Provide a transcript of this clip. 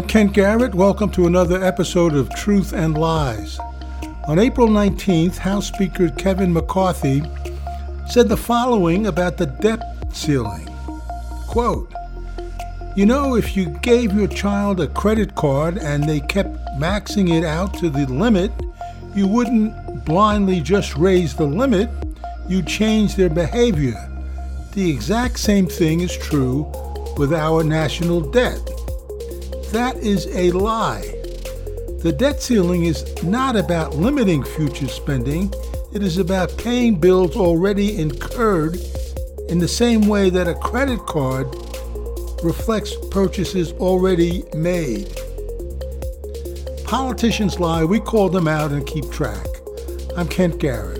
I'm Kent Garrett. Welcome to another episode of Truth and Lies. On April 19th, House Speaker Kevin McCarthy said the following about the debt ceiling. Quote, you know, if you gave your child a credit card and they kept maxing it out to the limit, you wouldn't blindly just raise the limit, you'd change their behavior. The exact same thing is true with our national debt. That is a lie. The debt ceiling is not about limiting future spending, it is about paying bills already incurred in the same way that a credit card reflects purchases already made. Politicians lie, we call them out and keep track. I'm Kent Garrett.